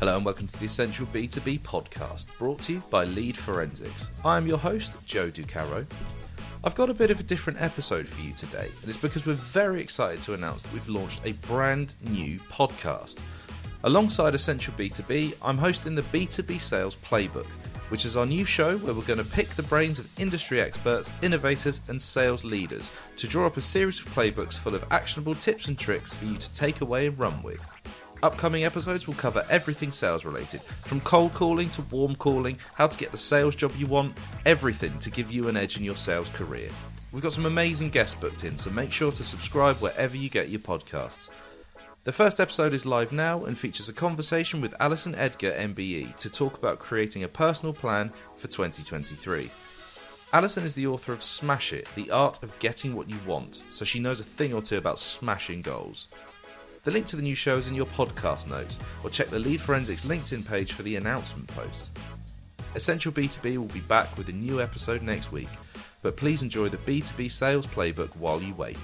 Hello and welcome to the Essential B2B podcast, brought to you by Lead Forensics. I am your host, Joe Ducarreaux. I've got a bit of a different episode for you today, and it's because we're very excited to announce that we've launched a brand new podcast. Alongside Essential B2B, I'm hosting the B2B Sales Playbook, which is our new show where we're going to pick the brains of industry experts, innovators, and sales leaders to draw up a series of playbooks full of actionable tips and tricks for you to take away and run with. Upcoming episodes will cover everything sales related, from cold calling to warm calling, how to get the sales job you want, everything to give you an edge in your sales career. We've got some amazing guests booked in, so make sure to subscribe wherever you get your podcasts. The first episode is live now and features a conversation with Alison Edgar MBE to talk about creating a personal plan for 2023. Alison is the author of Smash It, The Art of Getting What You Want, so she knows a thing or two about smashing goals. The link to the new show is in your podcast notes, or check the Lead Forensics LinkedIn page for the announcement post. Essential B2B will be back with a new episode next week, but please enjoy the B2B sales playbook while you wait.